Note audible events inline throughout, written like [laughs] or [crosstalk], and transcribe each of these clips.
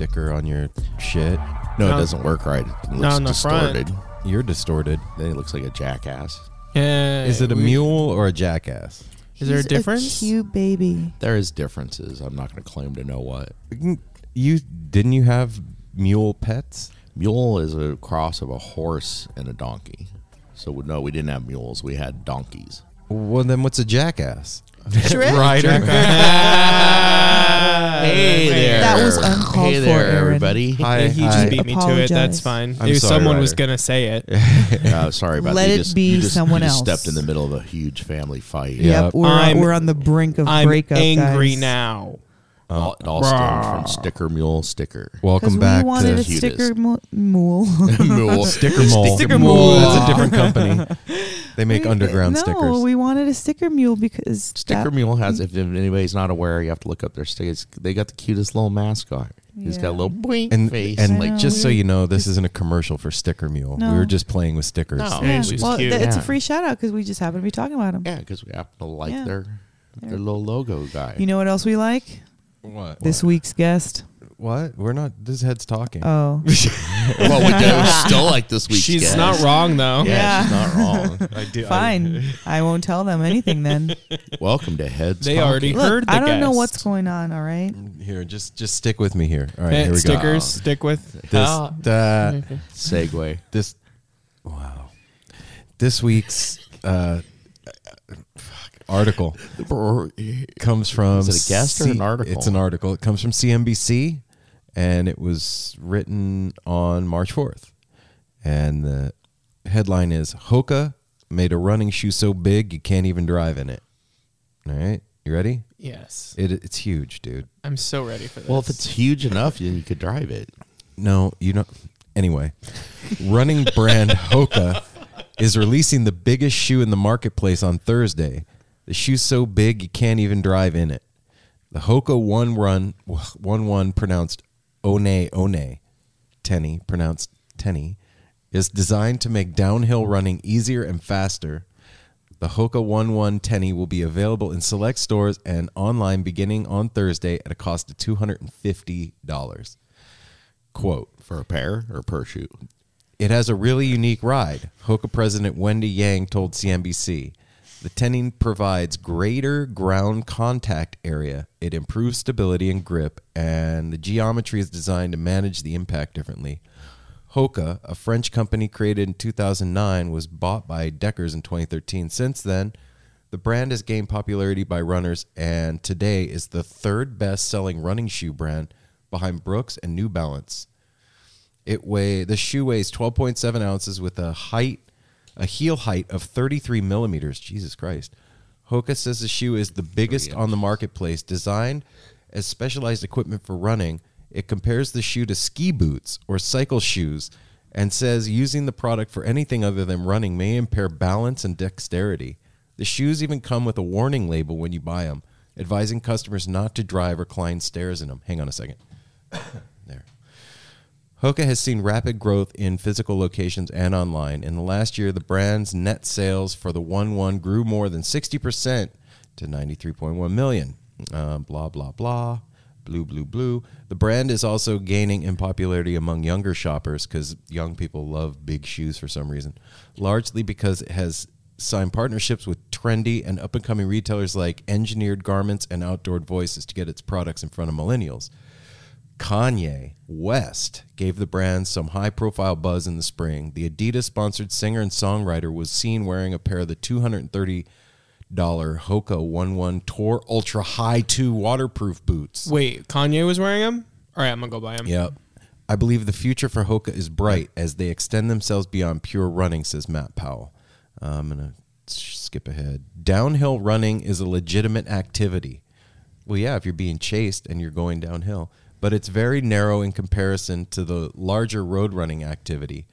Sticker on your shit. No, No. it doesn't work right. It looks No, on the front. distorted. You're distorted. Then it looks like a jackass. Yeah. Is it a we- mule or a jackass? Is there a He's difference? cute baby. There is differences. I'm not going to claim to know what. You didn't you have mule pets? Mule is a cross of a horse and a donkey. So no, we didn't have mules. We had donkeys. Well, then what's a jackass? Shrek? Rider. [laughs] Hey there. That was uncalled hey for, there, Aaron. everybody. Hi, he hi. just beat me to it. That's fine. I'm If sorry, someone was Ryder. gonna say it. [laughs] Uh, sorry about that. Let that. it just, be you just, someone you just else. stepped in the middle of a huge family fight. Yeah. Yep, we're, I'm- we're on the brink of I'm breakup. angry guys. now. All, it uh, all stemmed from Sticker Mule Sticker. Welcome Because back we wanted to a Cutest. sticker mo- [laughs] [laughs] mule. Mule. Sticker Mole. Sticker Mole. That's a different company. [laughs] They make We- underground no, stickers. we wanted a sticker mule because Sticker that- Mule has, if anybody's not aware, you have to look up their stickers. They got the cutest little mascot. He's got a Yeah. little boink and face. and like know, just so we- you know, this isn't a commercial for Sticker Mule. No. We were just playing with stickers. No. Yeah. She's Well, cute. th- it's a Yeah. free shout out because we just happen to be talking about him. yeah, because we happen to like Yeah. their Their little logo guy. You know what else we like? What? This week's guest. What? We're not. This head's talking. Oh, [laughs] well, we do [laughs] still like this week's She's guest. not wrong though. Yeah, Yeah. she's not wrong. [laughs] I do. fine. I won't tell them anything then. Welcome to Heads. They Talking. already Look, heard the I don't know what's going on. All right. here, just just stick with me here. All right, Eh, here we stickers stick with. go. This uh, segue. this wow. This week's uh, fuck, article comes from. Is it a guest or an article? It's an article. It comes from CNBC, and it was written on March fourth, and the headline is Hoka made a running shoe so big you can't even drive in it. All right, you ready? Yes, It, it's huge, dude. I'm so ready for this. Well, if it's huge enough, then you could drive it. No, you don't. Anyway, running brand Hoka is releasing the biggest shoe in the marketplace on Thursday. The shoe's so big you can't even drive in it. The Hoka One Run One One pronounced One One Tenny pronounced Tenny is designed to make downhill running easier and faster. The Hoka One One Tenny will be available in select stores and online beginning on Thursday at a cost of two hundred and fifty dollars. Quote For a pair or per shoe? it has a really unique ride. Hoka president Wendy Yang told CNBC. The Tenin provides greater ground contact area. It improves stability and grip, and the geometry is designed to manage the impact differently. Hoka, a French company created in 2009, was bought by Deckers in 2013. Since then, the brand has gained popularity by runners and today is the third best selling running shoe brand behind Brooks and New Balance. It weigh the shoe weighs 12.7 ounces with a height, a heel height of 33 millimeters. Jesus Christ! Hoka says the shoe is the biggest on the marketplace. Designed as specialized equipment for running, it compares the shoe to ski boots or cycle shoes, and says using the product for anything other than running may impair balance and dexterity. The shoes even come with a warning label when you buy them, advising customers not to drive or climb stairs in them. Hang on a second. Hoka has seen rapid growth in physical locations and online. In the last year, the brand's net sales for the One One grew more than 60% to 93.1 million. Uh, blah, blah, blah. Blue, blue, blue. The brand is also gaining in popularity among younger shoppers because young people love big shoes for some reason, largely because it has signed partnerships with trendy and up and coming retailers like Engineered Garments and Outdoor Voices to get its products in front of millennials. Kanye West gave the brand some high profile buzz in the spring. The Adidas sponsored singer and songwriter was seen wearing a pair of the $230 Hoka 11 Tor Ultra Hi 2 waterproof boots. Wait, Kanye was wearing them. All right, I'm gonna go buy them. Yep. I believe the future for Hoka is bright as they extend themselves beyond pure running, says Matt Powell. Uh, I'm going to skip ahead. Downhill running is a legitimate activity. Well, yeah, if you're being chased and you're going downhill, but it's very narrow in comparison to the larger road running activity.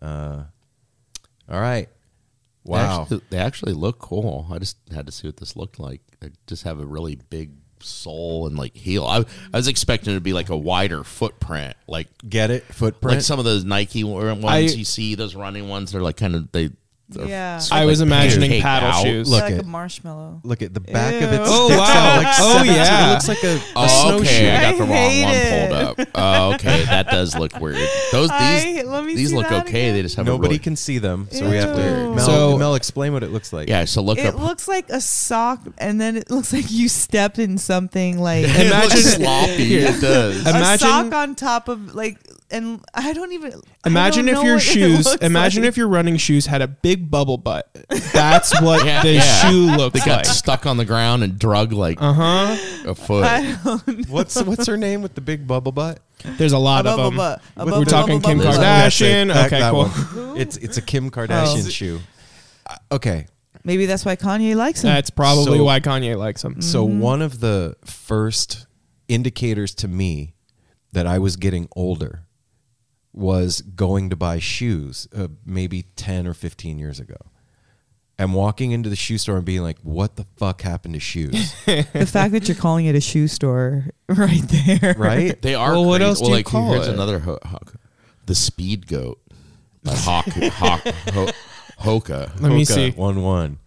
Uh, all right. They Wow. actually, they actually look cool. I just had to see what this looked like. They just have a really big sole and like heel. I, I was expecting it to be like a wider footprint, like Get it? Footprint? like some of those Nike ones I- you see. Those running ones, they're like kind of they. They're Yeah. I was like imagining pancaked paddle out. shoes. Look like it. a marshmallow. Look at the back of it. Ew. Oh, wow. out like Oh, yeah. It looks like a, a Oh, snowshoe. okay, I got the I wrong one it. pulled up. Oh, okay, that does look weird. Those I- these let me these see look that okay. again. They just have Nobody a really, can see them, so we have to. Mel, So- Mel, explain what it looks like. Yeah, so look up. It up. looks like a sock, and then it looks like you stepped in something like Imagine- [laughs] looks sloppy. It does. a Imagine- sock on top of like, and I don't even Imagine don't if your [laughs] shoes. Imagine like. if your running shoes had a big bubble butt. [laughs] That's what Yeah, the yeah. shoe They looks got like. stuck on the ground and drug like Uh huh. a foot. What's what's her name with the big bubble butt? There's a lot a of bubble them. butt. A We're bubble, talking bubble, Kim bubble butt. That's it. Kardashian. That- Okay, that cool. one. It's it's a Kim Kardashian Oh. shoe. Uh, Okay, Maybe that's why Kanye likes him. That's probably So- why Kanye likes him. so Mm-hmm. one of the first indicators to me that I was getting older was going to buy shoes, uh, maybe ten or fifteen years ago. And walking into the shoe store and being like, "What the fuck happened to shoes?" [laughs] the fact that you're calling it a shoe store [laughs] right there. right? They are. Well, what crazy. else do well, you like, call here's it? another ho- ho- the speed goat, the hawk, hawk, ho- hoka. Let me see. one one.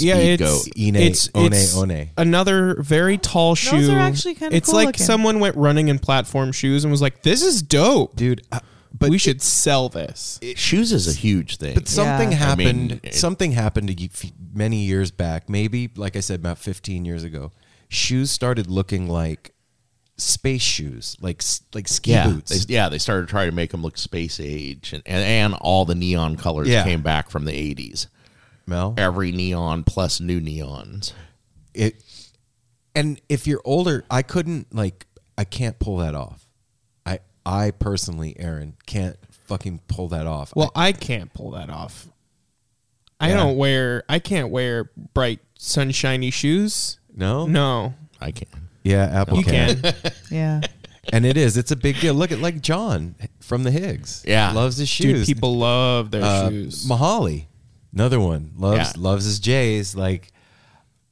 The Yeah, it's goat. Ine, it's, one, it's one. another very tall shoe. Those are actually kinda It's cool like looking. someone went running in platform shoes and was like, "This is dope, dude. uh, but we should sell this." Shoes is a huge thing. But something Yeah. happened. I mean, it- something happened to you many years back. Maybe, like I said, about fifteen years ago. Shoes started looking like space shoes, like s- like ski yeah, boots. They, yeah, they started trying to make them look space age, and, and, and all the neon colors Yeah. came back from the 80s. Mel, Every neon plus new neons. it. And if you're older, I couldn't like. I can't pull that off. I I personally, Aaron, can't fucking pull that off. Well, I can't pull that off. I Yeah. don't wear. I can't wear bright sunshiny shoes. no, No, I can. yeah, Apple you can. can. [laughs] Yeah. and it is. It's a big deal. Look at like John from the Higgs. Yeah. loves his Dude, shoes. people love their uh, shoes. Mahali, another one loves Yeah. loves his J's. Like,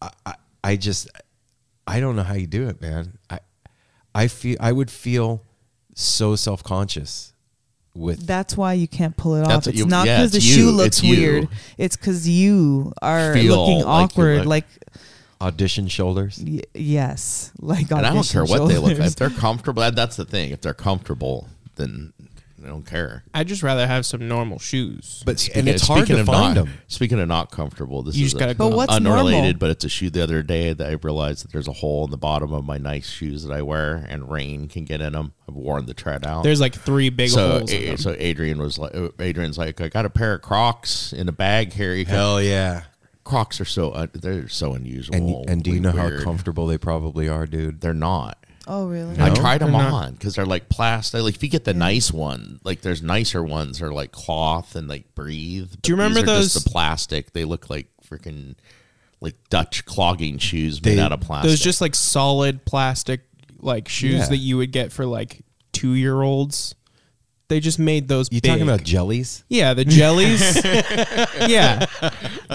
I, I, I just, I don't know how you do it, man. I, I feel I would feel so self conscious with That's why you can't pull it off. It's you- not yeah, because the it's shoe looks It's you. weird. It's because you are Feel looking awkward. Like, audition shoulders. y- yes, like And I don't audition care what they look like. If they're comfortable, that, that's the thing. If they're comfortable, then I don't care. I'd just rather have some normal shoes. But Speaking- and it's hard to find not, them. Speaking of not comfortable, this You is just a- gotta But go. what's unrelated, normal? but it's a shoe the other day that I realized that there's a hole in the bottom of my nice shoes that I wear, and rain can get in them. I've worn the tread out. There's like three big so, holes. in A- them. so Adrian was like, uh, Adrian's like, I got a pair of Crocs in a bag here. You can, Hell yeah! Crocs are so un- they're so unusual. And and do you know weird. how comfortable they probably are, dude? they're not? Oh, really? No? I tried them They're not. on because they're like plastic. Like if you get the nice one, like there's nicer ones that are like cloth and like breathe. Do you but these remember are just those- the plastic? They look like freaking like Dutch clogging shoes They- made out of plastic. Those just like solid plastic like shoes Yeah. that you would get for like two year olds. They just made those. You big. talking about jellies? Yeah, the jellies. [laughs] yeah,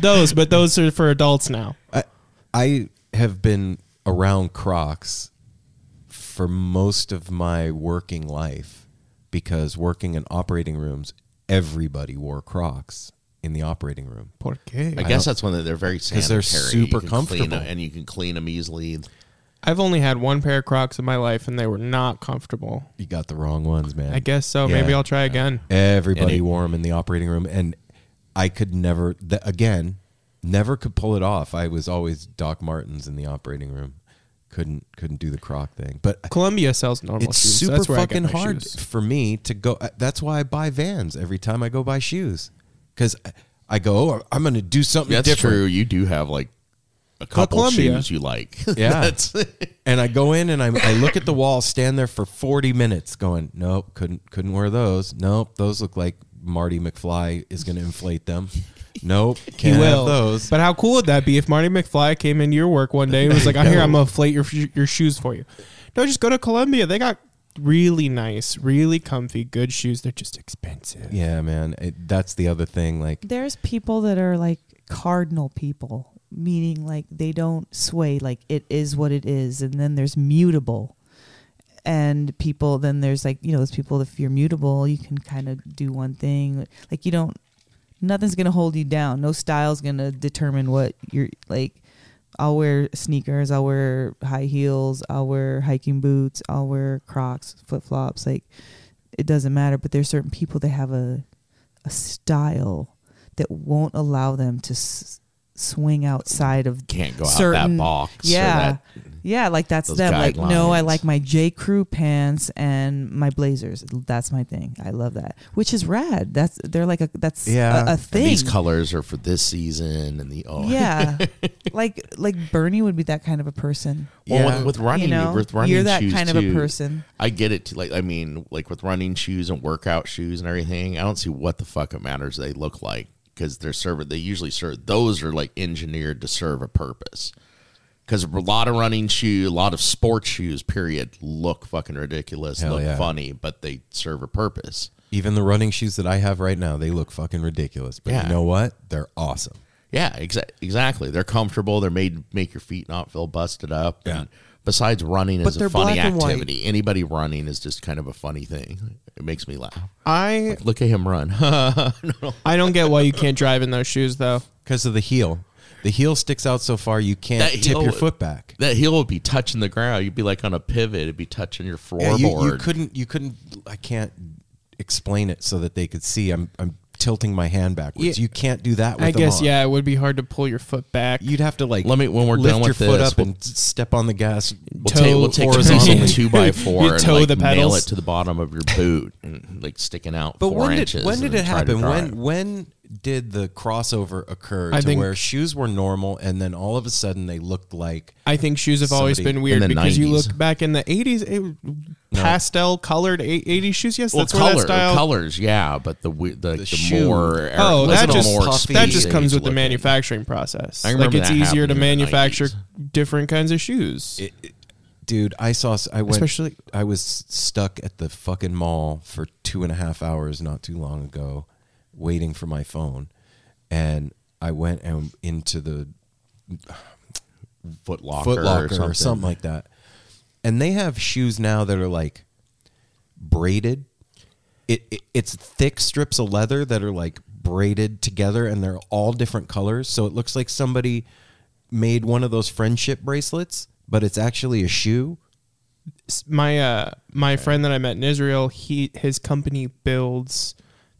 those, but those are for adults now. I I have been around Crocs for most of my working life because working in operating rooms, everybody wore Crocs in the operating room. Por qué? I guess that's one that they're very 'Cause they're super can clean comfortable. them, and you can clean them easily. I've only had one pair of Crocs in my life, and they were not comfortable. You got the wrong ones, man. I guess so. Maybe I'll try again. Everybody it- wore them in the operating room, and I could never. Th- again, never could pull it off. I was always Doc Martens in the operating room. Couldn't couldn't do the Croc thing, but Columbia sells normal shoes. it's shoes. super That's where I get fucking my hard shoes. for me to go. uh, That's why I buy Vans every time I go buy shoes because I go, oh, I'm going to do something That's different. true. You do have like a couple Columbia. shoes you like. [laughs] Yeah. That's, And I go in and I, I look at the wall, stand there for 40 minutes, going, nope, couldn't couldn't wear those. Nope, those look like Marty McFly is going to inflate them. Nope, He [laughs] can't will. have those. But how cool would that be if Marty McFly came into your work one day and was like, "I'm here. I'm gonna inflate your your shoes for you." No, just go to Columbia. They got really nice, really comfy, good shoes. They're just expensive. yeah, man, it, that's the other thing. Like, There's people that are like cardinal people, meaning like they don't sway, like it is what it is. And then there's mutable. And people, then there's like, you know, those people, if you're mutable, you can kind of do one thing. Like you don't, nothing's to hold you down. No style's to determine what you're like. I'll wear sneakers, I'll wear high heels, I'll wear hiking boots, I'll wear Crocs, flip flops. Like it doesn't matter. But there's certain people that have a a style that won't allow them to s- swing outside of can't go out that box. Yeah, that- yeah, like that's those them. Like no, I like my J Crew pants and my blazers. That's my thing. I love that, which is rad. That's they're like a that's Yeah. a, a thing. And these colors are for this season, and the oh yeah, [laughs] like like Bernie would be that kind of a person. Well, Yeah. with, with running, you know, with running you're that shoes kind of a person. I get it. Too, like, I mean, like with running shoes and workout shoes and everything, I don't see what the fuck it matters they look like because they're serve. They usually serve. Those are like engineered to serve a purpose. Because a lot of running shoe, a lot of sports shoes, period, look fucking ridiculous, Hell look yeah. funny, but they serve a purpose. even the running shoes that I have right now, they look fucking ridiculous. But Yeah. you know what? They're awesome. Yeah, exa- exactly. They're comfortable. They're made to make your feet not feel busted up. Yeah. And besides, running But is a funny black and activity. Anybody running is just kind of a funny thing. It makes me laugh. I Look at him run. [laughs] I don't get why you can't drive in those shoes though. Because of the heel. The heel sticks out so far you can't That tip heel- your foot back. That heel would be touching the ground. You'd be like on a pivot. It'd be touching your Yeah, floorboard. you, you couldn't. You couldn't. I can't explain it so that they could see. I'm. I'm tilting my hand backwards. Yeah. You can't do that. With I them guess on. yeah, it would be hard to pull your foot back. You'd have to like Let me- when we're lift done your with foot this, up we'll- and step on the gas. We'll toe take, we'll take a horizontally. two by [laughs] four and toe like the nail it to the bottom of your boot and like sticking out But four when did inches. when did it happen? When when did the crossover occur I to think- where shoes were normal and then all of a sudden they looked like I think shoes have always been weird in the because you look back in the 80s, it, pastel colored eight- 80s shoes. Yes, well, that's color, where that style. colors, yeah, but the we- the, the, shoe. more Oh, that just more puffy. that just comes with the looking. manufacturing process. I Like it's that easier to happening in the manufacture different kinds of shoes. it, it- dude i saw i went Especially- i was stuck at the fucking mall for two and a half hours not too long ago waiting for my phone and i went and into the Foot Locker, foot locker or something. or something like that. And they have shoes now that are like braided. It, it it's thick strips of leather that are like braided together and they're all different colors. So it looks like somebody made one of those friendship bracelets but it's actually a shoe. My uh my friend that I met in Israel, he his company builds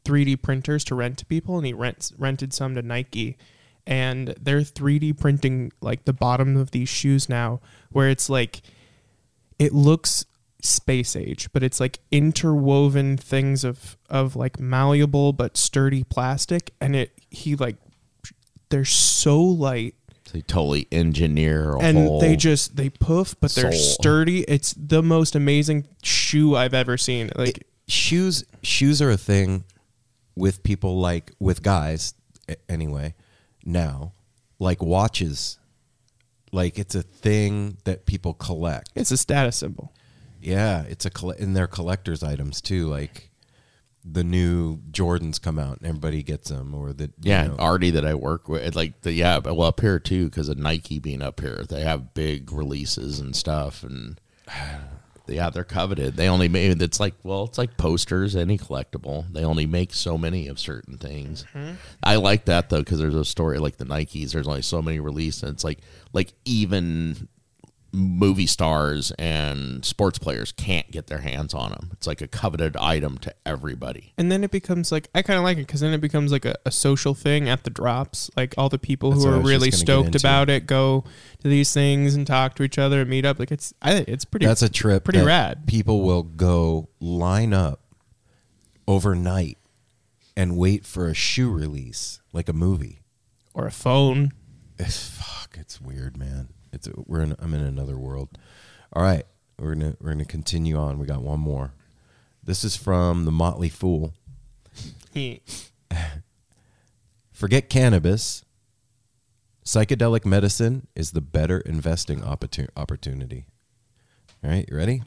3D printers to rent to people, and he rents rented some to Nike, and they're 3D printing like the bottom of these shoes now, where it's like it looks space age, but it's like interwoven things of of like malleable but sturdy plastic, and it he like they're so light. They totally engineer a and they just they poof but they're Sole. sturdy. It's the most amazing shoe i've ever seen. Like shoes shoes are a thing with people like with guys anyway now like watches like it's a thing that people collect. It's a status symbol. Yeah it's a coll- and they're collectors items too like the new jordans come out and everybody gets them or the you yeah, know- Artie that I work with, like the yeah, well up here too because of Nike being up here, they have big releases and stuff, and [sighs] [sighs] yeah, they're coveted. They only make it's like well, it's like posters, any collectible. They only make so many of certain things. Mm-hmm. I like that though because there's a story like the Nikes. There's only so many released, and it's like like even movie stars and sports players can't get their hands on them. It's like a coveted item to everybody. and then it becomes like i kind of like it because then it becomes like a, a social thing at the drops like all the people That's who are really just gonna get stoked about it go to these things and talk to each other and meet up like it's i it's pretty that's a trip pretty rad people will go line up overnight and wait for a shoe release like a movie or a phone It's, fuck, it's weird, man. It's we're in. I'm in another world. All right, we're gonna we're gonna continue on. We got one more. This is from the Motley Fool. [laughs] Forget cannabis. Psychedelic medicine is the better investing opportu- opportunity. All right, you ready?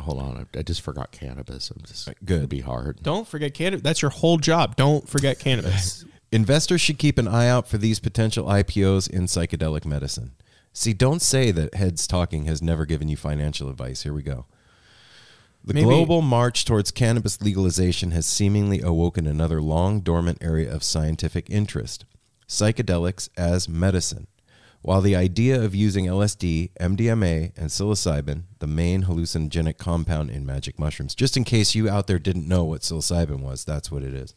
Hold on, I, I just forgot cannabis. I'm just good. Be hard. don't forget cannabis that's your whole job don't forget cannabis [laughs] Investors should keep an eye out for these potential IPOs in psychedelic medicine. See, don't say that Heads Talking has never given you financial advice. Here we go. The Maybe- global march towards cannabis legalization has seemingly awoken another long dormant area of scientific interest psychedelics as medicine. While the idea of using LSD, MDMA, and psilocybin, the main hallucinogenic compound in magic mushrooms, just in case you out there didn't know what psilocybin was, that's what it is,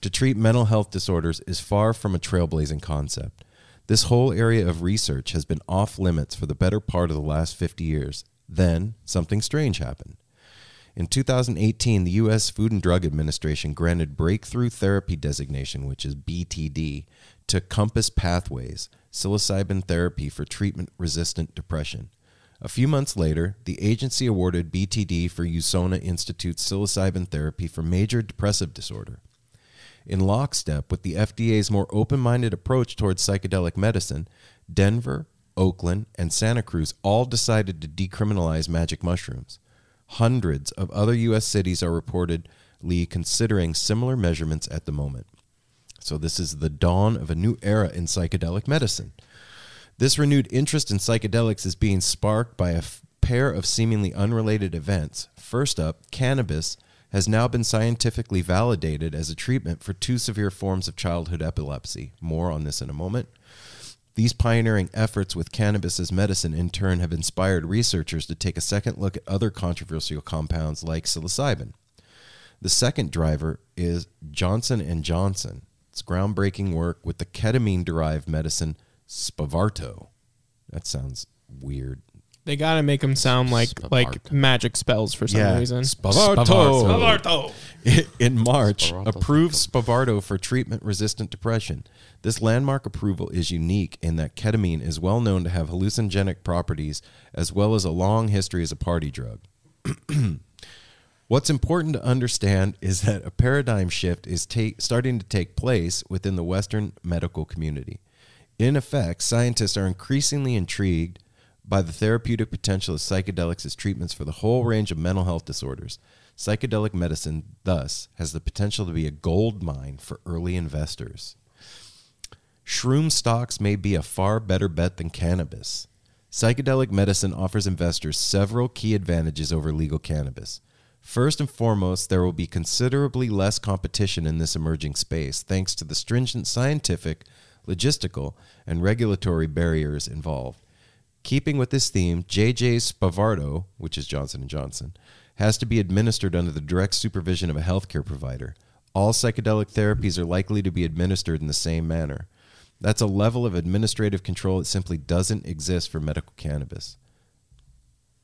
to treat mental health disorders is far from a trailblazing concept. This whole area of research has been off limits for the better part of the last 50 years. Then, something strange happened. In 2018, the U.S. Food and Drug Administration granted Breakthrough Therapy Designation, which is BTD, to Compass Pathways, psilocybin therapy for treatment resistant depression. A few months later, the agency awarded BTD for Usona Institute's psilocybin therapy for major depressive disorder. In lockstep with the FDA's more open minded approach towards psychedelic medicine, Denver, Oakland, and Santa Cruz all decided to decriminalize magic mushrooms. Hundreds of other U.S. cities are reportedly considering similar measurements at the moment. So, this is the dawn of a new era in psychedelic medicine. This renewed interest in psychedelics is being sparked by a f- pair of seemingly unrelated events. First up, cannabis has now been scientifically validated as a treatment for two severe forms of childhood epilepsy. More on this in a moment. These pioneering efforts with cannabis as medicine in turn have inspired researchers to take a second look at other controversial compounds like psilocybin. The second driver is Johnson and Johnson. It's groundbreaking work with the ketamine-derived medicine Spravato. That sounds weird. They gotta make them sound like like magic spells for some reason. Spravato. Spavarto. [laughs] In March, Spravato. approved Spravato for treatment-resistant depression. This landmark approval is unique in that ketamine is well known to have hallucinogenic properties as well as a long history as a party drug. [clears throat] What's important to understand is that a paradigm shift is ta- starting to take place within the Western medical community. In effect, scientists are increasingly intrigued by the therapeutic potential of psychedelics as treatments for the whole range of mental health disorders. Psychedelic medicine, thus, has the potential to be a gold mine for early investors. Shroom stocks may be a far better bet than cannabis. Psychedelic medicine offers investors several key advantages over legal cannabis. First and foremost, there will be considerably less competition in this emerging space thanks to the stringent scientific, logistical, and regulatory barriers involved. Keeping with this theme, JJ Spavardo, which is Johnson & Johnson, has to be administered under the direct supervision of a healthcare provider. All psychedelic therapies are likely to be administered in the same manner. That's a level of administrative control that simply doesn't exist for medical cannabis.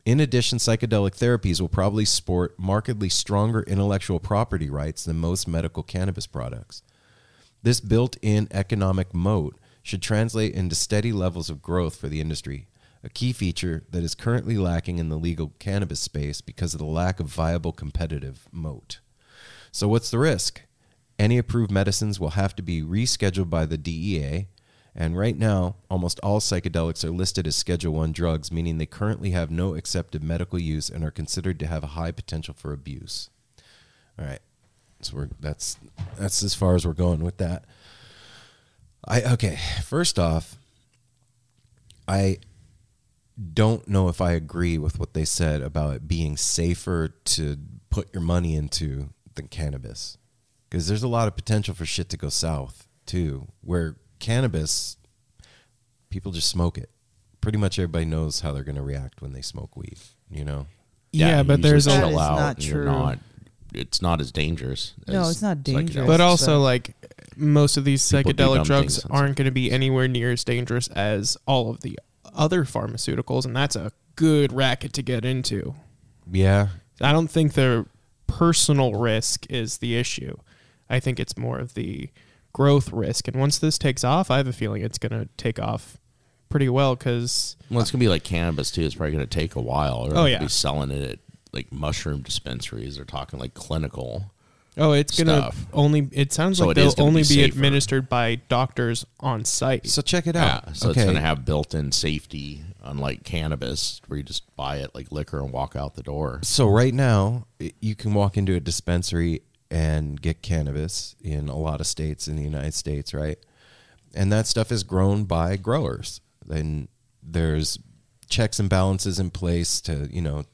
In addition, psychedelic therapies will probably sport markedly stronger intellectual property rights than most medical cannabis products. This built in economic moat should translate into steady levels of growth for the industry, a key feature that is currently lacking in the legal cannabis space because of the lack of viable competitive moat. So, what's the risk? Any approved medicines will have to be rescheduled by the DEA, and right now, almost all psychedelics are listed as Schedule 1 drugs, meaning they currently have no accepted medical use and are considered to have a high potential for abuse. All right. So we're that's that's as far as we're going with that. I okay, first off, I don't know if I agree with what they said about it being safer to put your money into than cannabis. Because there's a lot of potential for shit to go south too, where cannabis, people just smoke it. Pretty much everybody knows how they're going to react when they smoke weed, you know? Yeah, you but there's a That chill is out not and you're true. not. It's not as dangerous. No, as it's not dangerous. But also, but- like most of these psychedelic drugs aren't going to be anywhere near as dangerous as all of the other pharmaceuticals, and that's a good racket to get into. Yeah. I don't think the personal risk is the issue. I think it's more of the growth risk. And once this takes off, I have a feeling it's going to take off pretty well because Well, it's gonna be like cannabis too. It's probably gonna take a while. They're Oh, yeah. be selling it at like mushroom dispensaries. They're talking like clinical. Oh, it's going to Stuff. only. It sounds So like it is they'll gonna only be be, safer. administered by doctors on site. So check it out. Yeah, out. so okay. it's gonna have built-in safety, unlike cannabis, where you just buy it like liquor and walk out the door. So right now, i- you can walk into a dispensary and get cannabis in a lot of states in the United States, right? And that stuff is grown by growers. Then there's checks and balances in place to, you know,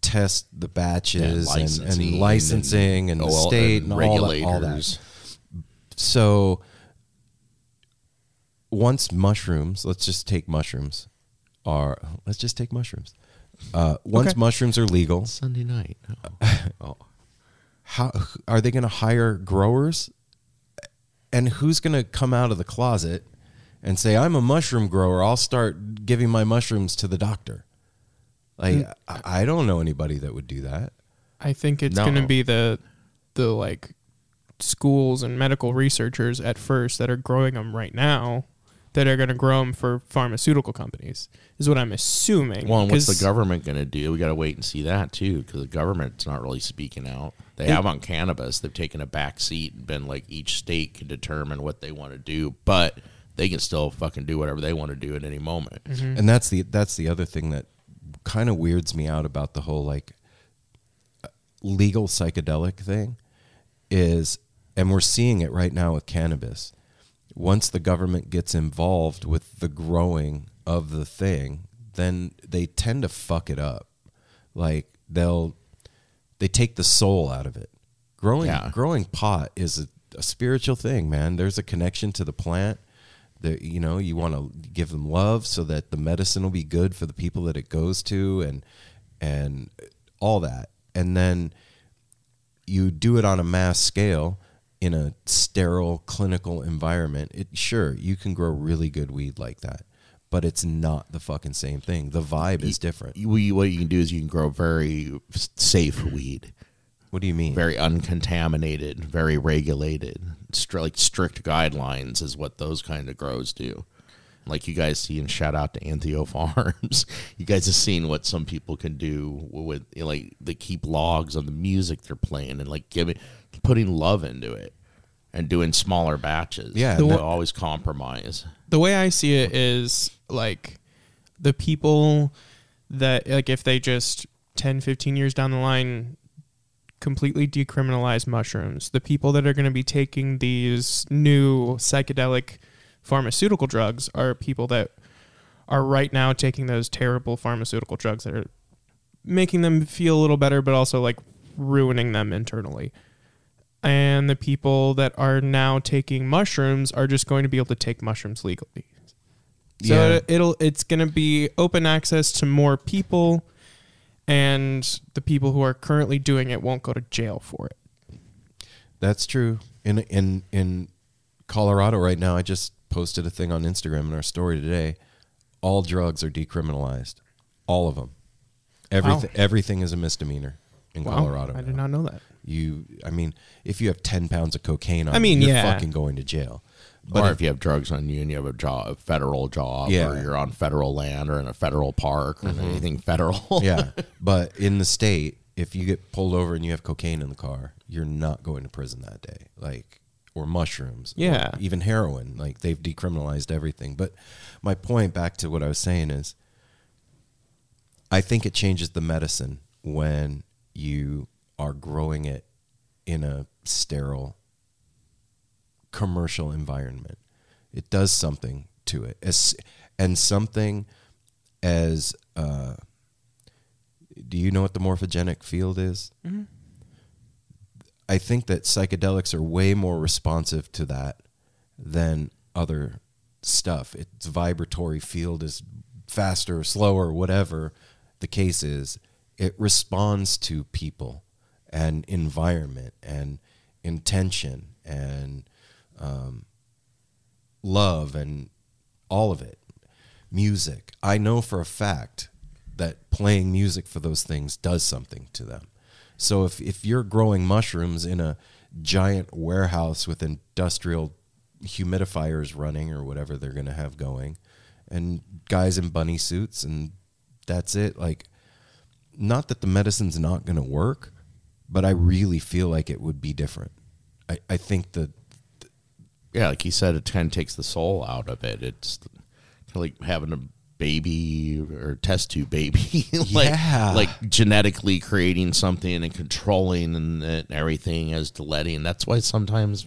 test the batches and, licensing and licensing and, the oil- state and, all, that, all regulators. that. So once mushrooms, let's just take mushrooms, are let's just take mushrooms. Uh, once Okay. mushrooms are legal, Sunday night. [laughs] Oh. how are they going to hire growers and who's going to come out of the closet and say i'm a mushroom grower i'll start giving my mushrooms to the doctor like mm. I, I don't know anybody that would do that I think it's No. going to be the the like schools and medical researchers at first that are growing them right now that are going to grow them for pharmaceutical companies is what I'm assuming. Well, and what's the government going to do? We got to wait and see that too, because the government's not really speaking out. They It- have on cannabis. They've taken a back seat and been like each state can determine what they want to do, but they can still fucking do whatever they want to do at any moment. Mm-hmm. and that's the that's the other thing that kind of weirds me out about the whole like legal psychedelic thing is and we're seeing it right now with cannabis once the government gets involved with the growing of the thing then they tend to fuck it up. Like they'll they take the soul out of it. Growing Yeah. growing pot is a, a spiritual thing man. There's a connection to the plant you know you want to give them love so that the medicine will be good for the people that it goes to and and all that. And then you do it on a mass scale in a sterile clinical environment it sure you can grow really good weed like that but it's not the fucking same thing. The vibe is different. You- what you can do is you can grow very safe weed, what do you mean very uncontaminated, very regulated. Stri- like strict guidelines is what those kind of grows do. Like you guys see, and shout out to Antheo [laughs] Farms. you guys have seen what some people can do with like they keep logs on the music they're playing and like giving putting love into it and doing smaller batches. Yeah, they and that- always compromise. the way I see it is like the people that like if they just 10 15 years down the line completely decriminalize mushrooms the people that are going to be taking these new psychedelic pharmaceutical drugs are people that are right now taking those terrible pharmaceutical drugs that are making them feel a little better but also like ruining them internally and the people that are now taking mushrooms are just going to be able to take mushrooms legally. So Yeah. it, it'll it's going to be open access to more people, and the people who are currently doing it won't go to jail for it. That's true. In in in Colorado right now, I just posted a thing on Instagram in our story today. All drugs are decriminalized. All of them. Everything everything is a misdemeanor in Wow, Colorado. I did now. not know that. You I mean, if you have 10 pounds of cocaine on I mean, you, you're yeah. fucking going to jail. Or But if, you have drugs on you and you have a job, a federal job, Yeah. or you're on federal land or in a federal park or mm-hmm. anything federal. [laughs] yeah, [laughs] but in the state, if you get pulled over and you have cocaine in the car, you're not going to prison that day. Like or mushrooms, or Yeah. even heroin. Like they've decriminalized everything. But my point back to what I was saying is, I think it changes the medicine when you are growing it in a sterile commercial environment. It does something to it, as and something as uh, do you know what the morphogenic field is? I think that psychedelics are way more responsive to that than other stuff. Its vibratory field is faster, or slower, whatever the case is. It responds to people and environment and intention and um, love and all of it. Music. I know for a fact that playing music for those things does something to them. So if, if you're growing mushrooms in a giant warehouse with industrial humidifiers running or whatever they're going to have going, and guys in bunny suits, and that's it, like, not that the medicine's not going to work, but I really feel like it would be different. I, I think that yeah, like you said, it kind of takes the soul out of it. It's kind of like having a baby or test tube baby, [laughs] like Yeah. like genetically creating something and controlling and, and everything as to letting. That's why sometimes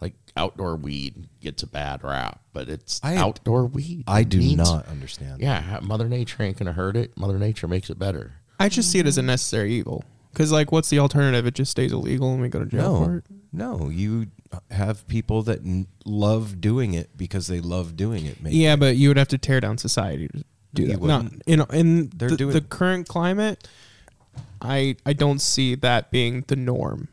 like outdoor weed gets a bad rap, but it's I- outdoor weed. I do means- not understand. Yeah, Mother Nature ain't gonna hurt it. Mother Nature makes it better. I just see it as a necessary evil. Because like, what's the alternative? It just stays illegal and we go to jail for it. no, you have people that n- love doing it because they love doing it. Maybe. Yeah, but you would have to tear down society to do You that. Not, wouldn't. know, in They're the, doing- the current climate, I I don't see that being the norm.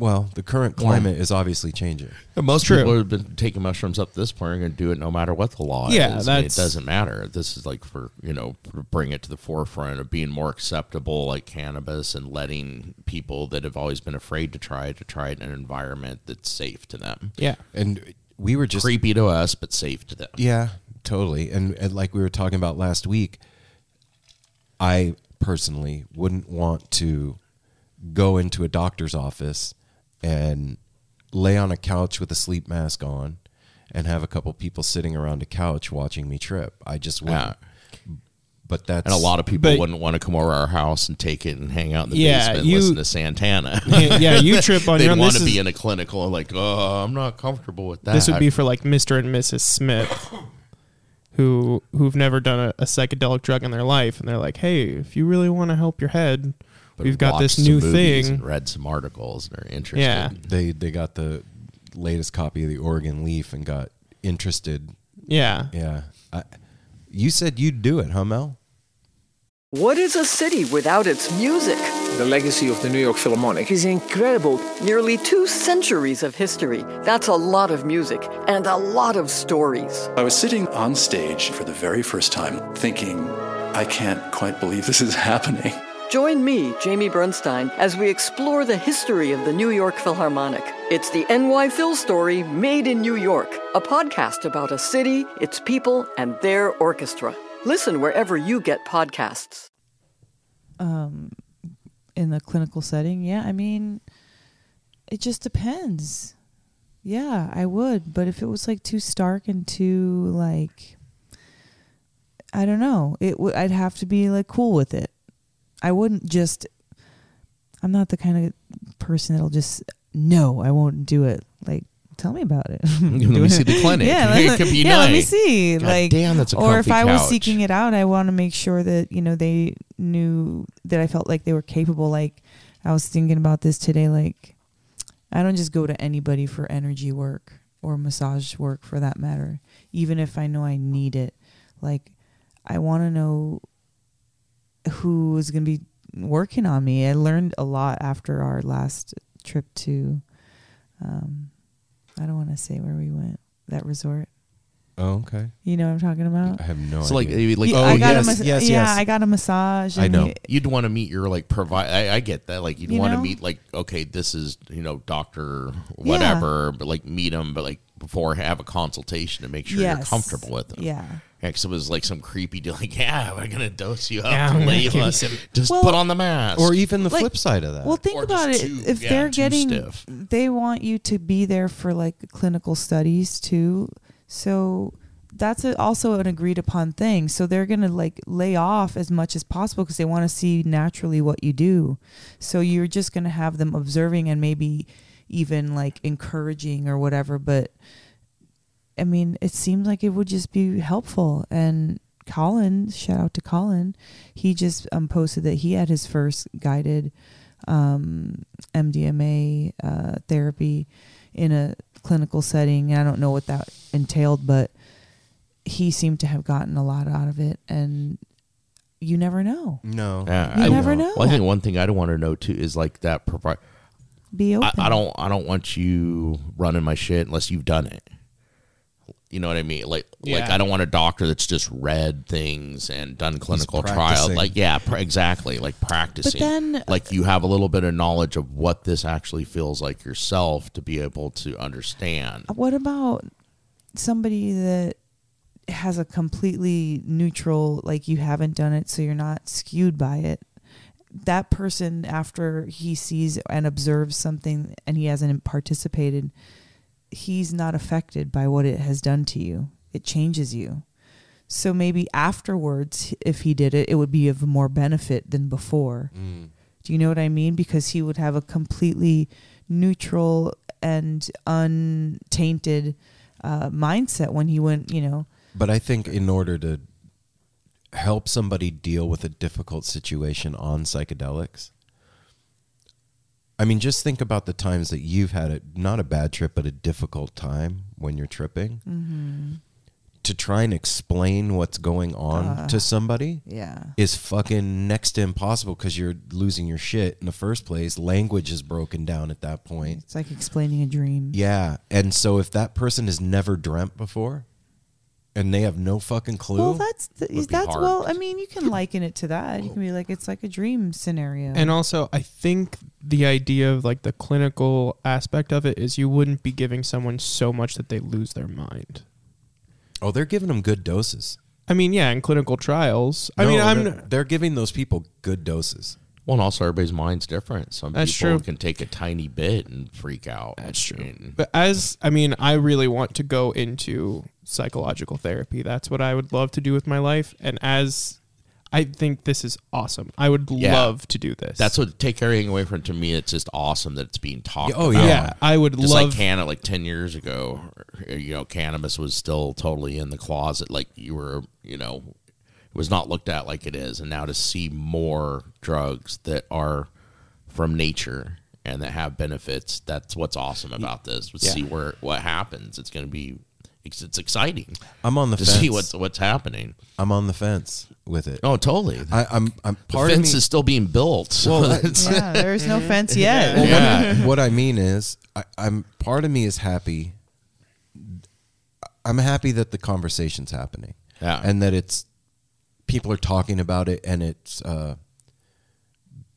Well, the current climate is obviously changing. And most True. people have been taking mushrooms up to this point are going to do it no matter what the law Yeah, is. I mean, it that's- doesn't matter. This is like for you know bring it to the forefront of being more acceptable, like cannabis, and letting people that have always been afraid to try it to try it in an environment that's safe to them. Yeah. And we were just Creepy to us, but safe to them. Yeah, totally. And, and like we were talking about last week, I personally wouldn't want to go into a doctor's office and lay on a couch with a sleep mask on and have a couple people sitting around a couch watching me trip. I just ah. wouldn't. But that's And a lot of people But- wouldn't want to come over our house and take it and hang out in the Yeah, basement and you- listen to Santana. [laughs] yeah, you trip on [laughs] They'd your own. want This, to be in a clinical like, oh, I'm not comfortable with that. this would be for like Mr. and Mrs. Smith, who who've never done a, a psychedelic drug in their life, and they're like, "Hey, if you really want to help your head, But we've got this new thing." and read some articles and are interested. Yeah. they they got the latest copy of the Oregon Leaf and got interested. Yeah. Yeah. I, you said you'd do it, huh, Mel? What is a city without its music? The legacy of the New York Philharmonic is incredible. Nearly two centuries of history. That's a lot of music and a lot of stories. I was sitting on stage for the very first time thinking, I can't quite believe this is [laughs] happening. Join me, Jamie Bernstein, as we explore the history of the New York Philharmonic. It's the NY Phil story made in New York, a podcast about a city, its people, and their orchestra. Listen wherever you get podcasts. um, in the clinical setting, yeah, I mean, it just depends. Yeah, I would, but if it was like too stark and too like, I don't know, it would. I'd have to be like cool with it. I wouldn't just. I'm not the kind of person that'll just no, I won't do it. Like, tell me about it. [laughs] Let me see the clinic. Yeah, [laughs] It let, could be yeah, let me see. God like, damn, that's a or if I was seeking it out, I want to make sure that you know they knew that I felt like they were capable. Like, I was thinking about this today. Like, I don't just go to anybody for energy work or massage work for that matter, even if I know I need it. Like, I want to know who is going to be working on me. I learned a lot after our last trip to. Um, I don't want to say where we went. That resort. Oh, okay. You know what I'm talking about? I have no So like, idea. maybe like Yeah, oh, I got yes, a mas- yes, yeah, yes. I got a massage. I know. he- you'd want to meet your like provide. I, I get that. Like you'd You want to meet like okay, this is you know doctor whatever, but like meet him, but like before have a consultation to make sure you're comfortable with them. Yeah. Yeah, 'cause it was like some creepy deal. Like, yeah, we're gonna dose you up, Yeah, and gonna lay you give some- just Well- put on the mask. or even the Like- flip side of that. Well, think Or about it. too- if yeah, they're getting, stiff. they want you to be there for like clinical studies too. So that's a, also an agreed upon thing. So they're gonna like lay off as much as possible because they want to see naturally what you do. So you're just gonna have them observing and maybe even like encouraging or whatever. But I mean, it seems like it would just be helpful. And Colin, shout out to Colin, he just um, posted that he had his first guided um, MDMA uh, therapy in a clinical setting. I don't know what that entailed, but he seemed to have gotten a lot out of it. And you never know. no. Yeah, You I, never know. Well, I think one thing I don't want to know too is like that. Provide. Be open. I, I don't. I don't want you running my shit unless you've done it. You know what I mean? Like, like I don't want a doctor that's just read things and done clinical trials. Like, yeah, pr- exactly. Like practicing. But then- uh, like you have a little bit of knowledge of what this actually feels like yourself to be able to understand. What about somebody that has a completely neutral, like you haven't done it, so you're not skewed by it? That person, after he sees and observes something and he hasn't participated, he's not affected by what it has done to you. It changes you. So maybe afterwards, if he did it, it would be of more benefit than before. Do you know what I mean? Because he would have a completely neutral and untainted uh, mindset when he went, you know. But I think in order to help somebody deal with a difficult situation on psychedelics, I mean, just think about the times that you've had a not a bad trip, but a difficult time when you're tripping. Mm-hmm. To try and explain what's going on Uh, to somebody Yeah. is fucking next to impossible because you're losing your shit in the first place. Language is broken down at that point. It's like explaining a dream. Yeah. And so if that person has never dreamt before and they have no fucking clue. Well, that's the, that's hard. well. I mean, you can liken it to that. You can be like, it's like a dream scenario. And also, I think the idea of like the clinical aspect of it is you wouldn't be giving someone so much that they lose their mind. oh, they're giving them good doses. I mean, yeah, in clinical trials. I mean, I'm they're, they're giving those people good doses. Well, and also everybody's mind's different. Some That's people true. can take a tiny bit and freak out. That's true. And- But as I mean, I really want to go into psychological therapy. That's what I would love to do with my life. And as I think this is awesome. I would Yeah. love to do this. That's what take everything away from. To me, it's just awesome that it's being talked. Oh, about. yeah. yeah. I would Just love like Canada, like ten years ago, you know, cannabis was still totally in the closet. Like you were, you know, it was not looked at like it is. And now to see more drugs that are from nature and that have benefits, that's what's awesome about this. We'll Yeah. see where what happens. It's going to be It's, it's exciting I'm on the to fence. see what's what's happening. I'm on the fence with it. Oh, totally. I, I'm I'm the part fence of me. is still being built. so Well, [laughs] that's- Yeah, there's no fence yet. well, Yeah. what, I, what I mean is, I, I'm part of me is happy. I'm happy that the conversation's happening, Yeah. and that it's people are talking about it, and it's uh,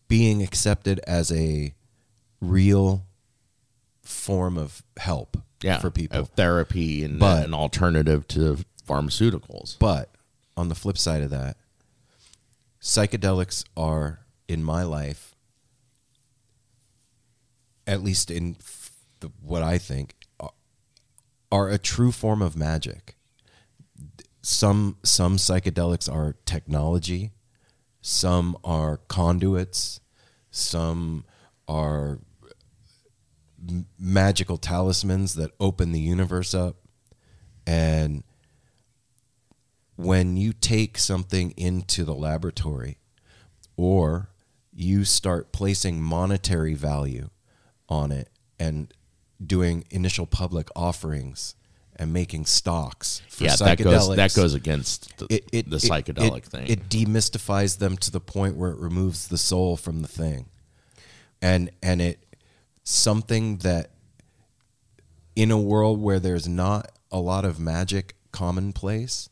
being accepted as a real form of help yeah, for people. of therapy and But- an alternative to pharmaceuticals. But on the flip side of that, psychedelics are in my life, at least in the, what I think, are, are a true form of magic. Some some psychedelics are technology, some are conduits, some are magical talismans that open the universe up, and when you take something into the laboratory or you start placing monetary value on it and doing initial public offerings and making stocks for yeah, psychedelics that goes that goes against the, it, it, the psychedelic it- thing. It demystifies them to the point where it removes the soul from the thing, and and it something that in a world where there's not a lot of magic commonplace,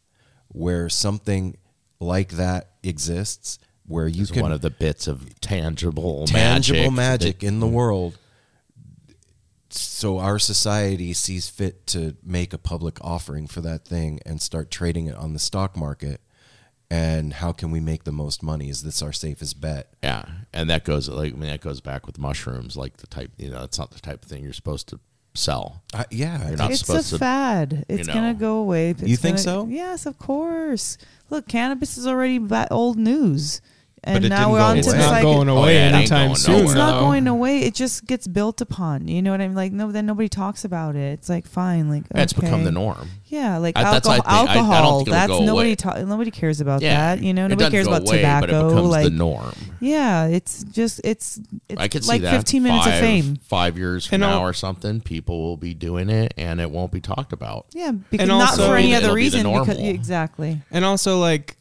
where something like that exists, where you It's can one of the bits of tangible tangible magic, magic, that- in the world. So our society sees fit to make a public offering for that thing and start trading it on the stock market. And how can we make the most money? Is this our safest bet? Yeah, and that goes like I mean that goes back with mushrooms, like the type you know it's not the type of thing you're supposed to sell. Uh, yeah, You're not it's supposed a to. fad. It's know. gonna go away. It's You think gonna- so? Yes, of course. Look, cannabis is already ba- old news, and it now we're on to away. the It's not going away oh, yeah, anytime going soon. It's not going away. It just gets built upon. You know what I mean? Like no, then nobody talks about it. It's like fine, like Yeah, It's become the norm. Yeah, like I- that's, I alcohol. I- I don't alcohol. think it'll that's nobody. away. Ta- nobody cares about Yeah, that. You know, nobody cares about away, tobacco. but it becomes like the norm. yeah, it's just it's it's I could see like that 15 minutes five, of fame. Five years from And now al- or something, people will be doing it, and it won't be talked about. Yeah, because And not also- for any It'll other be the reason. Because exactly. And also, like,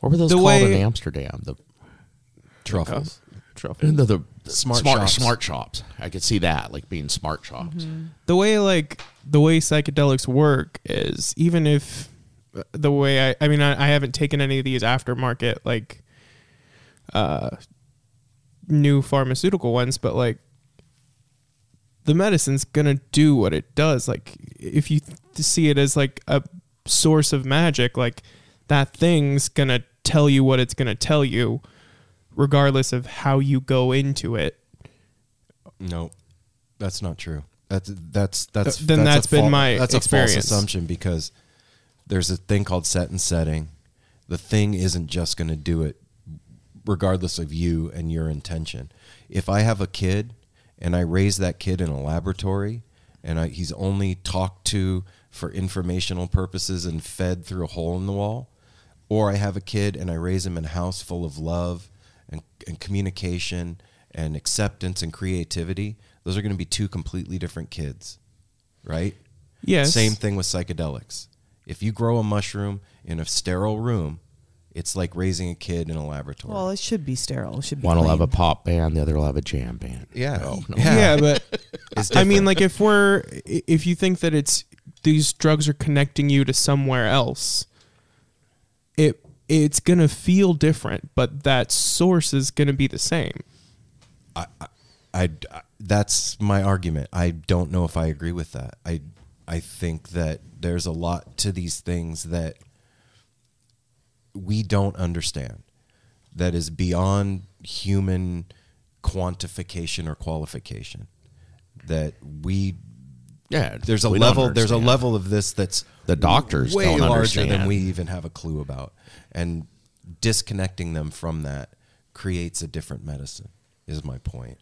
What were those The called way- in Amsterdam? The Truffles. truffle. the, the Smart smart shops. smart shops. I could see that like being smart shops. Mm-hmm. the way like the way psychedelics work is even if uh, the way I I mean I, I haven't taken any of these aftermarket like uh new pharmaceutical ones but like the medicine's gonna do what it does like if you th- see it as like a source of magic like that thing's gonna tell you what it's gonna tell you regardless of how you go into it No, that's not true. That's that's that's Th- then that's that's been fal- my that's a false assumption because there's a thing called set and setting. The thing isn't just going to do it, regardless of you and your intention. If I have a kid and I raise that kid in a laboratory and I, he's only talked to for informational purposes and fed through a hole in the wall, or I have a kid and I raise him in a house full of love and, and communication and acceptance and creativity, those are going to be two completely different kids, right? yes Same thing with psychedelics. If you grow a mushroom in a sterile room, it's like raising a kid in a laboratory. Well, it should be sterile. It should be. One will have a pop band, the other will have a jam band. yeah, Oh, no. yeah, but [laughs] It's I mean, like if we're if you think that it's these drugs are connecting you to somewhere else, it it's gonna feel different, but that source is gonna be the same. I, I, that's my argument. I don't know if I agree with that. I, I think that there's a lot to these things that we don't understand, that is beyond human quantification or qualification. That we Yeah, there's a level there's a level of this that's The doctors way don't larger than we even have a clue about, and disconnecting them from that creates a different medicine. Is my point.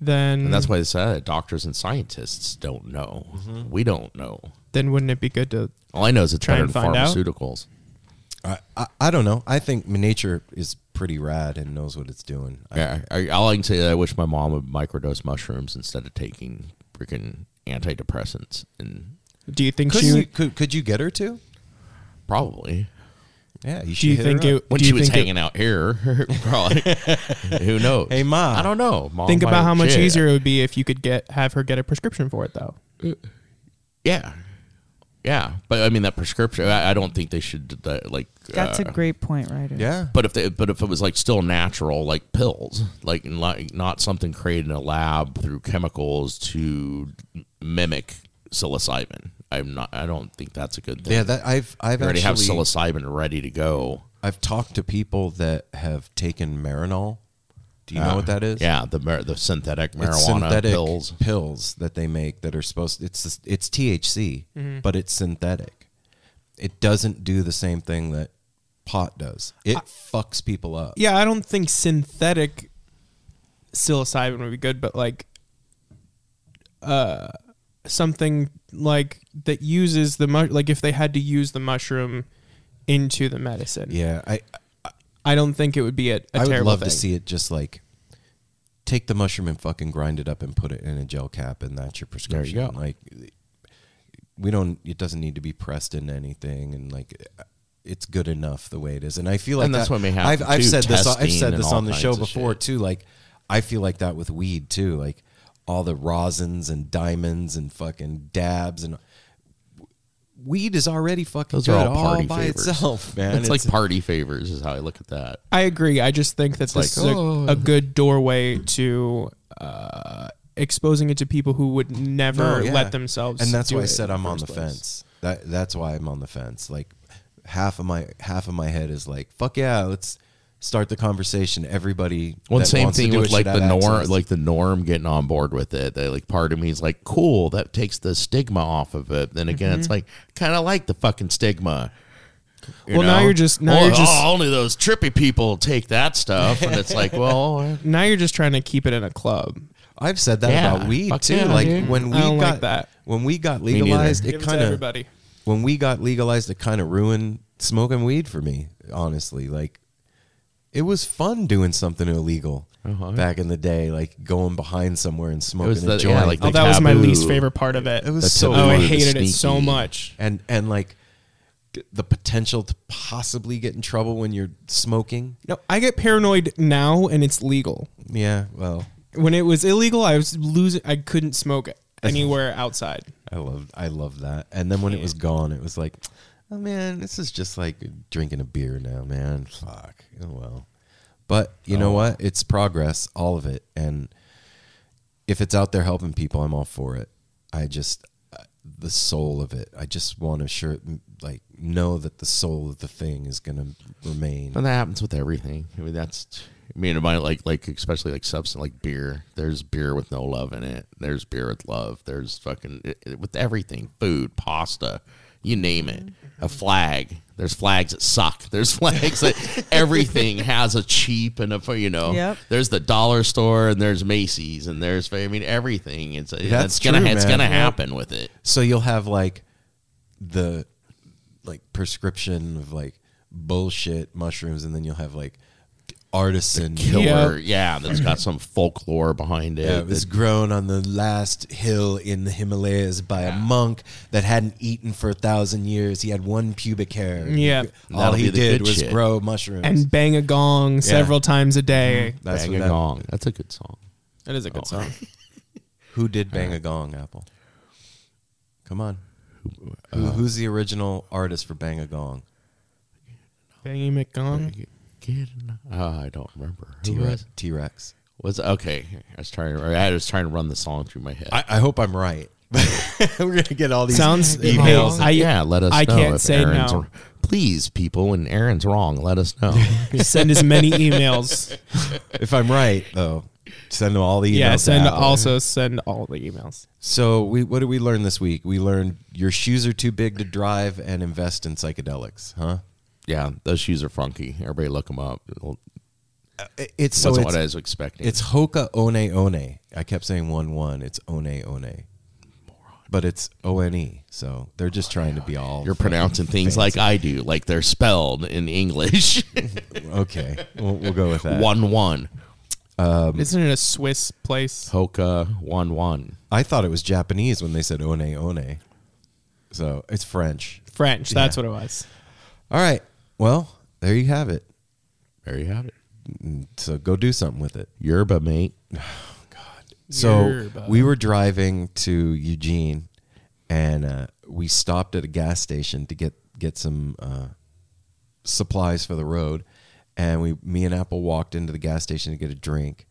Then And that's why they said doctors and scientists don't know. Mm-hmm. We don't know. then wouldn't it be good to All I know is it's Try better than pharmaceuticals. I, I I don't know. I think nature is pretty rad and knows what it's doing. I- Yeah, I, all I can say is I wish my mom would microdose mushrooms instead of taking freaking antidepressants and Do you think Could she? you could, could you get her to? Probably. Yeah, you should do you think it? When do she you was think it- hanging out here, [laughs] probably. Who knows? Hey, mom. I don't know. Mom Think about how much shit. easier it would be if you could get have her get a prescription for it, though. Yeah. Yeah, but I mean that prescription. I, I don't think they should uh, like. That's uh, a great point, Ryder. Yeah. But if they, but if it was like still natural, like pills, like like not something created in a lab through chemicals to mimic psilocybin, I'm not. I don't think that's a good thing. Yeah, that I've I've you already have psilocybin ready to go. I've talked to people that have taken Marinol. Do you know what that is? Yeah, the mar- the synthetic marijuana synthetic pills. pills that they make that are supposed it's it's THC, Mm-hmm. but it's synthetic. It doesn't do the same thing that pot does. It fucks people up. Yeah, I don't think synthetic psilocybin would be good, but like uh something like that uses the mu- like if they had to use the mushroom into the medicine. Yeah, I I don't think it would be a, a I would terrible love thing. to see it just like take the mushroom and fucking grind it up and put it in a gel cap and that's your prescription. go. Like we don't it doesn't need to be pressed into anything and like it's good enough the way it is. And I feel like And that's that- when we have I've, I've do said this I've testing said and this all on the show kinds of before shit. too like I feel like that with weed too like all the rosins and diamonds and fucking dabs and weed is already fucking Those good are all party by favors. itself, [laughs] man. It's, like party favors, is how I look at that. I agree. I just think that this like, is a, oh. a good doorway to uh, exposing it to people who would never No, yeah. let themselves. and that's do why I it said in I'm on the place. fence. That that's why I'm on the fence. Like half of my half of my head is like, fuck yeah, let's start the conversation. Everybody. Well, that same wants to thing do with it like the norm, access. like the norm getting on board with it. They, like part of me is like, cool, that takes the stigma off of it. Then again, Mm-hmm. it's like kind of like the fucking stigma. you Well, now you're just- now oh, you're just- oh, only those trippy people take that stuff, and it's like, well, [laughs] Now you're just trying to keep it in a club. I've said that Yeah, about weed too. yeah, like dude. when we I don't got like that. when we got legalized, it it kind of everybody. when we got legalized, it kind of ruined smoking weed for me. Honestly, like it was fun doing something illegal Uh-huh. back in the day, like going behind somewhere and smoking was a the- joint. yeah, like Oh, the that was my least favorite part of it. It was The so taboo oh, I hated it so much. and and like the potential to possibly get in trouble when you're smoking. No, I get paranoid now, and it's legal. Yeah, well, When it was illegal, I was losing. I couldn't smoke [laughs] anywhere outside. I love I love that. And then when it was gone, it was like, oh man, this is just like drinking a beer now, man. Fuck. Oh well. But you know what? It's progress, all of it. And if it's out there helping people, I'm all for it. I just uh, the soul of it. I just want to sure like know that the soul of the thing is going to remain. and that happens with everything. I mean, that's. I mean, it might like like especially like substance like beer. There's beer with no love in it. There's beer with love. There's fucking it, it- with everything, food, pasta, you name it. A flag. There's flags that suck. [laughs] There's flags that everything has a cheap and a you know. Yep. There's the dollar store and there's Macy's and there's I mean everything. It's That's it's gonna true, it's man. gonna Yep. happen with it. So you'll have like the like prescription of like bullshit mushrooms, and then you'll have like artisan Killer, yeah, that's got some folklore behind it. Yeah, it was that- grown on the last hill in the Himalayas by a monk that hadn't eaten for a thousand years. He had one pubic hair. Yeah. all he did was shit. grow mushrooms. And bang a gong several times a day. Mm-hmm. that's Bang a that- gong. That's a good song. That is a good oh. song. [laughs] Who did bang a gong? Apple. Come on. Who, uh, who's the original artist for Bang a Gong? Bangy McGong. Get oh, I don't remember. Uh, T-Rex. was T-Rex. was okay? I was trying. To, I was trying to run the song through my head. I, I hope I'm right. [laughs] We're gonna get all these Sounds- emails. I- yeah, let us. I know can't if say Aaron's no. wr- Please, people, when Aaron's wrong, let us know. [laughs] Send as many emails. [laughs] if I'm right, though, send them all the emails. yeah, to send Apple. also send all the emails. So we what did we learn this week? We learned your shoes are too big to drive and invest in psychedelics, huh? Yeah, those shoes are funky. Everybody look them up. Well, uh, It's so wasn't it's, what I was expecting. it's Hoka One One. I kept saying one one. It's One One. But it's O N E. So they're just trying to be all You're pronouncing things like I do, like they're spelled in English. [laughs] Okay. We'll, we'll go with that. one one. Um, Isn't it a Swiss place? Hoka one one. I thought it was Japanese when they said One One. So it's French. French. That's Yeah. what it was. All right. Well, there you have it. There you have it. So go do something with it. Yerba, mate. [sighs] Oh, God. So Yerba. we were driving to Eugene, and uh, we stopped at a gas station to get get some uh, supplies for the road. And we, me and Apple walked into the gas station to get a drink,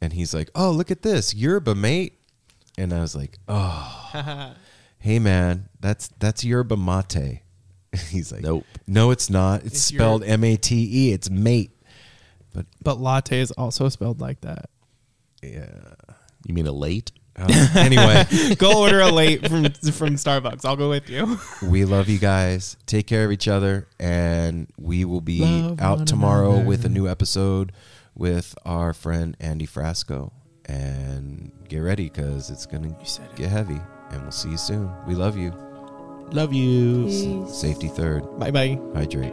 and he's like, "Oh, look at this yerba, mate!" And I was like, "Oh, [laughs] hey man, that's that's yerba mate." [laughs] He's like, Nope. no, it's not. It's, It's spelled M A T E. It's mate." But But latte is also spelled like that. Yeah. You mean a late? Uh, anyway. [laughs] Go order a late from from Starbucks. I'll go with you. We love you guys. Take care of each other. And we will be Love out one tomorrow another. with a new episode with our friend Andy Frasco. And get ready because it's going to get heavy. And we'll see you soon. We love you. Love you. Safety third. Bye bye. Hydrate.